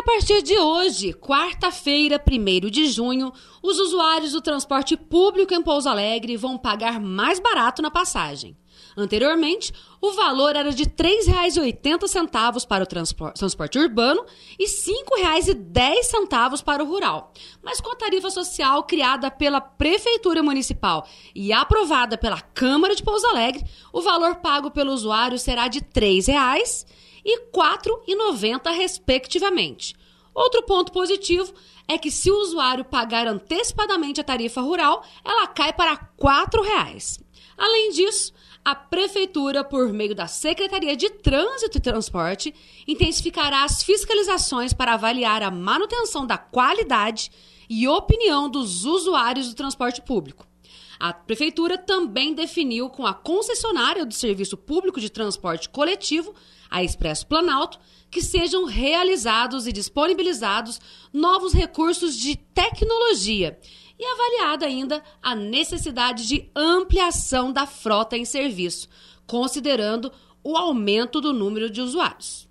a partir de hoje, quarta-feira, 1 de junho, os usuários do transporte público em Pouso Alegre vão pagar mais barato na passagem. Anteriormente, o valor era de R$ 3,80 para o transporte urbano e R$ 5,10 para o rural. Mas com a tarifa social criada pela Prefeitura Municipal e aprovada pela Câmara de Pouso Alegre, o valor pago pelo usuário será de R$ 3,00 e R$ 4,90, respectivamente. Outro ponto positivo é que se o usuário pagar antecipadamente a tarifa rural, ela cai para R$ 4,00. Além disso, a Prefeitura, por meio da Secretaria de Trânsito e Transporte, intensificará as fiscalizações para avaliar a manutenção da qualidade e opinião dos usuários do transporte público. A Prefeitura também definiu com a concessionária do Serviço Público de Transporte Coletivo, a Expresso Planalto, que sejam realizados e disponibilizados novos recursos de tecnologia e avaliada ainda a necessidade de ampliação da frota em serviço, considerando o aumento do número de usuários.